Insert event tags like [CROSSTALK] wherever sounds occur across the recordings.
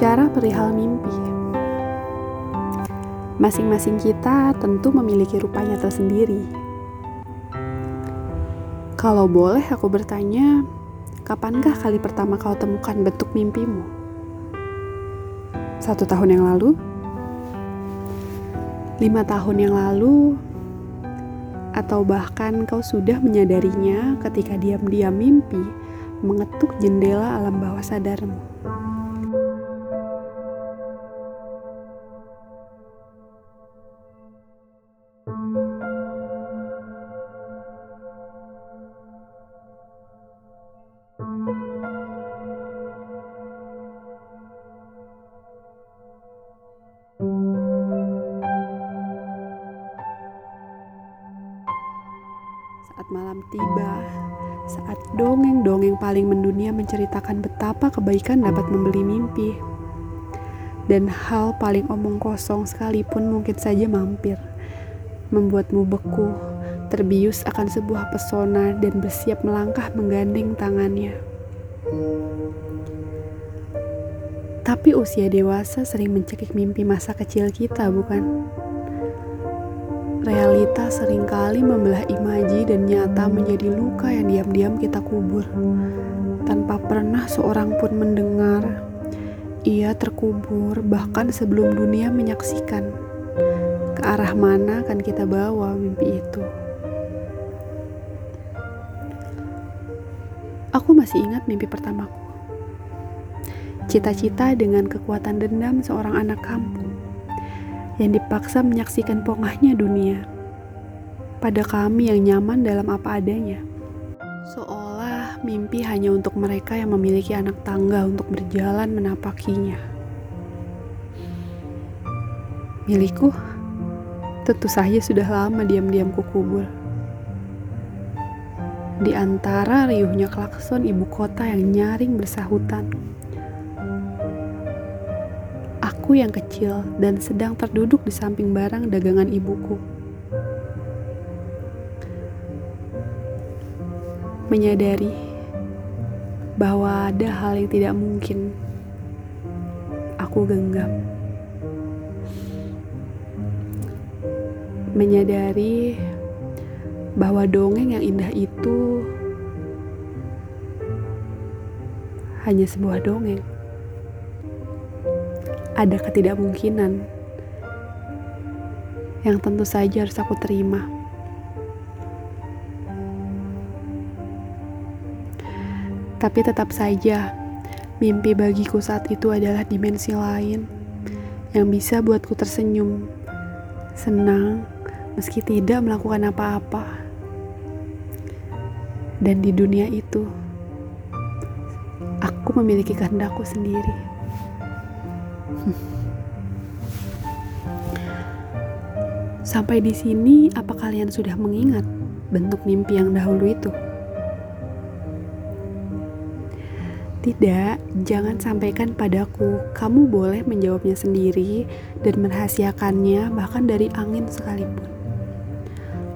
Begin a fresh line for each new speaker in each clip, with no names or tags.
Berbicara perihal mimpi, masing-masing kita tentu memiliki rupanya tersendiri. Kalau boleh aku bertanya, kapankah kali pertama kau temukan bentuk mimpimu? Satu tahun yang lalu? Lima tahun yang lalu? Atau bahkan kau sudah menyadarinya ketika diam-diam mimpi mengetuk jendela alam bawah sadarmu? Malam tiba, saat dongeng-dongeng paling mendunia menceritakan betapa kebaikan dapat membeli mimpi. Dan hal paling omong kosong sekalipun mungkin saja mampir, membuatmu beku, terbius akan sebuah pesona dan bersiap melangkah menggandeng tangannya. Tapi usia dewasa sering mencekik mimpi masa kecil kita, bukan? Realita sering kali membelah imaji dan nyata menjadi luka yang diam-diam kita kubur. Tanpa pernah seorang pun mendengar, ia terkubur bahkan sebelum dunia menyaksikan. Ke arah mana akan kita bawa mimpi itu? Aku masih ingat mimpi pertamaku. Cita-cita dengan kekuatan dendam seorang anak kampung yang dipaksa menyaksikan pongahnya dunia pada kami yang nyaman dalam apa adanya. Seolah mimpi hanya untuk mereka yang memiliki anak tangga untuk berjalan menapakinya. Milikku, tentu saja sudah lama diam-diam kukubur. Di antara riuhnya klakson ibu kota yang nyaring bersahutan Aku yang kecil dan sedang terduduk di samping barang dagangan ibuku. Menyadari bahwa ada hal yang tidak mungkin aku genggam. Menyadari bahwa dongeng yang indah itu hanya sebuah dongeng ada ketidakmungkinan yang tentu saja harus aku terima. Tapi tetap saja, mimpi bagiku saat itu adalah dimensi lain yang bisa buatku tersenyum, senang, meski tidak melakukan apa-apa. Dan di dunia itu, aku memiliki kehendakku sendiri. Sampai di sini, apa kalian sudah mengingat bentuk mimpi yang dahulu itu? Tidak, jangan sampaikan padaku. Kamu boleh menjawabnya sendiri dan merahasiakannya, bahkan dari angin sekalipun.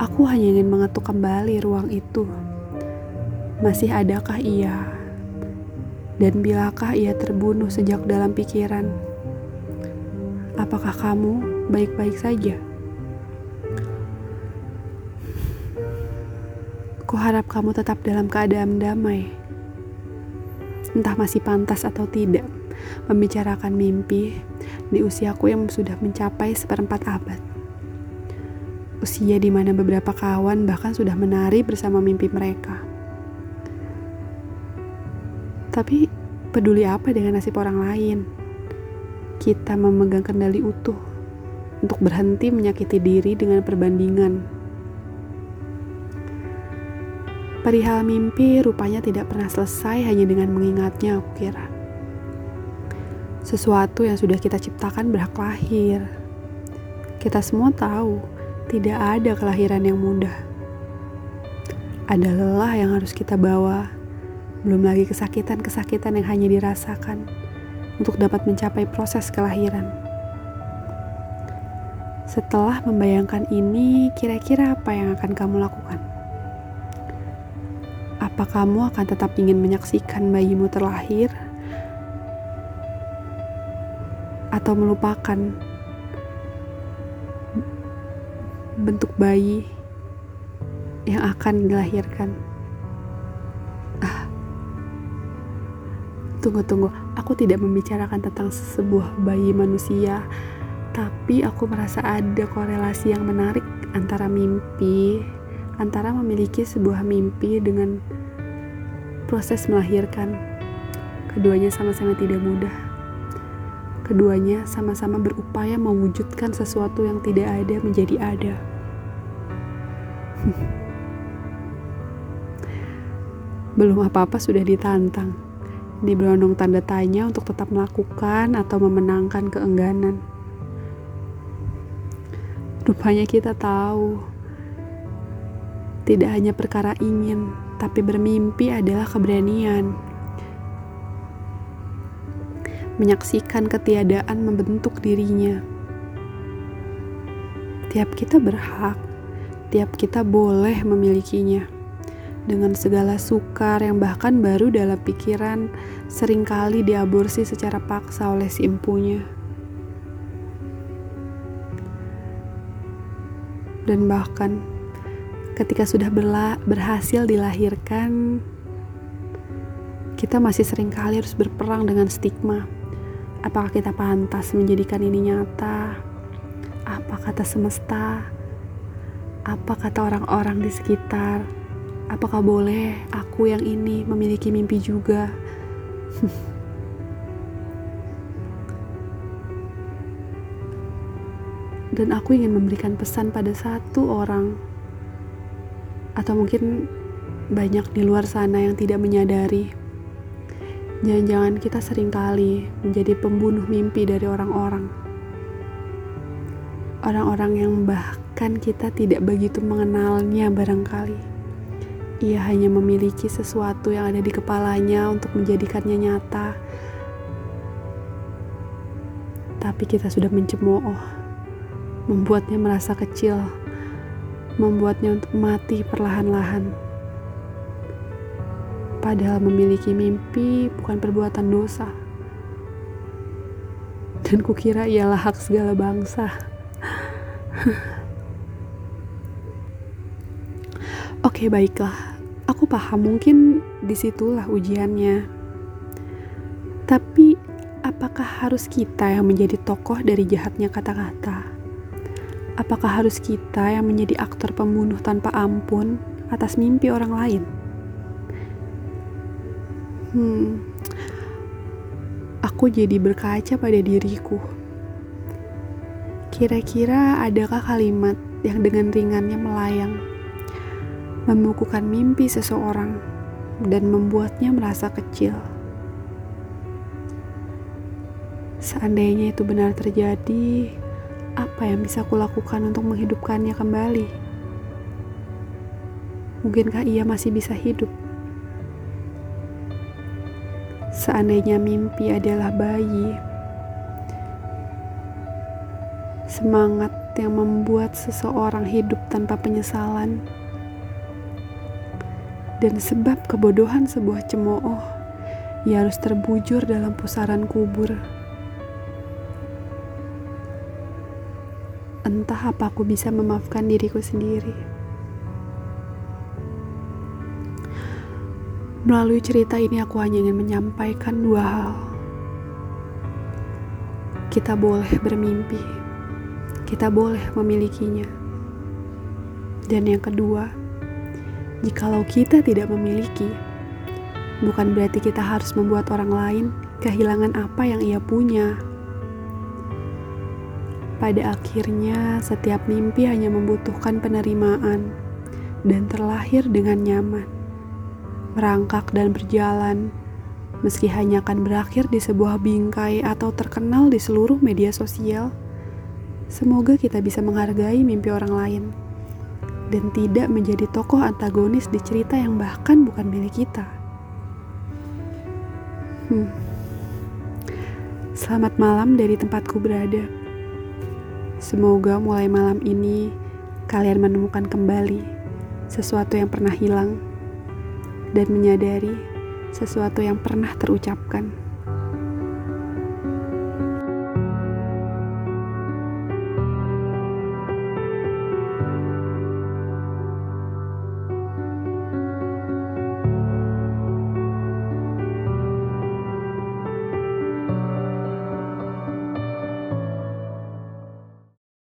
Aku hanya ingin mengetuk kembali ruang itu. Masih adakah ia? Dan bilakah ia terbunuh sejak dalam pikiran? Apakah kamu baik-baik saja? Kuharap kamu tetap dalam keadaan damai. Entah masih pantas atau tidak membicarakan mimpi di usiaku yang sudah mencapai seperempat abad. Usia di mana beberapa kawan bahkan sudah menari bersama mimpi mereka. Tapi peduli apa dengan nasib orang lain? Kita memegang kendali utuh untuk berhenti menyakiti diri dengan perbandingan. Perihal mimpi rupanya tidak pernah selesai hanya dengan mengingatnya, aku kira. Sesuatu yang sudah kita ciptakan berhak lahir. Kita semua tahu, tidak ada kelahiran yang mudah. Ada lelah yang harus kita bawa, belum lagi kesakitan-kesakitan yang hanya dirasakan untuk dapat mencapai proses kelahiran. Setelah membayangkan ini, kira-kira apa yang akan kamu lakukan? Apa kamu akan tetap ingin menyaksikan bayimu terlahir? atau melupakan bentuk bayi yang akan dilahirkan. Tunggu tunggu, aku tidak membicarakan tentang sebuah bayi manusia, tapi aku merasa ada korelasi yang menarik antara mimpi, antara memiliki sebuah mimpi dengan proses melahirkan. Keduanya sama-sama tidak mudah. Keduanya sama-sama berupaya mewujudkan sesuatu yang tidak ada menjadi ada. [LAUGHS] Belum apa-apa sudah ditantang. Diberondong tanda tanya untuk tetap melakukan atau memenangkan keengganan. Rupanya kita tahu, tidak hanya perkara ingin, tapi bermimpi adalah keberanian menyaksikan ketiadaan membentuk dirinya. Tiap kita berhak, tiap kita boleh memilikinya. Dengan segala sukar yang bahkan baru dalam pikiran sering kali diaborsi secara paksa oleh si empunya. Dan bahkan ketika sudah berhasil dilahirkan, kita masih sering kali harus berperang dengan stigma Apakah kita pantas menjadikan ini nyata? Apa kata semesta? Apa kata orang-orang di sekitar? Apakah boleh aku yang ini memiliki mimpi juga? Dan aku ingin memberikan pesan pada satu orang, atau mungkin banyak di luar sana yang tidak menyadari Jangan-jangan kita sering kali menjadi pembunuh mimpi dari orang-orang. Orang-orang yang bahkan kita tidak begitu mengenalnya barangkali. Ia hanya memiliki sesuatu yang ada di kepalanya untuk menjadikannya nyata. Tapi kita sudah mencemooh, membuatnya merasa kecil, membuatnya untuk mati perlahan-lahan. Padahal memiliki mimpi bukan perbuatan dosa. Dan kukira ialah hak segala bangsa. [LAUGHS] Oke, baiklah. Aku paham mungkin di situlah ujiannya. Tapi apakah harus kita yang menjadi tokoh dari jahatnya kata-kata? Apakah harus kita yang menjadi aktor pembunuh tanpa ampun atas mimpi orang lain? Hmm, aku jadi berkaca pada diriku. Kira-kira adakah kalimat yang dengan ringannya melayang, membukukan mimpi seseorang, dan membuatnya merasa kecil? Seandainya itu benar terjadi, apa yang bisa kulakukan untuk menghidupkannya kembali? Mungkinkah ia masih bisa hidup? Seandainya mimpi adalah bayi, semangat yang membuat seseorang hidup tanpa penyesalan, dan sebab kebodohan sebuah cemooh, ia harus terbujur dalam pusaran kubur. Entah apa aku bisa memaafkan diriku sendiri. Melalui cerita ini aku hanya ingin menyampaikan dua hal. Kita boleh bermimpi, kita boleh memilikinya. Dan yang kedua, jikalau kita tidak memiliki, bukan berarti kita harus membuat orang lain kehilangan apa yang ia punya. Pada akhirnya, setiap mimpi hanya membutuhkan penerimaan dan terlahir dengan nyaman merangkak dan berjalan, meski hanya akan berakhir di sebuah bingkai atau terkenal di seluruh media sosial. Semoga kita bisa menghargai mimpi orang lain dan tidak menjadi tokoh antagonis di cerita yang bahkan bukan milik kita. Hmm. Selamat malam dari tempatku berada. Semoga mulai malam ini kalian menemukan kembali sesuatu yang pernah hilang dan menyadari sesuatu yang pernah terucapkan.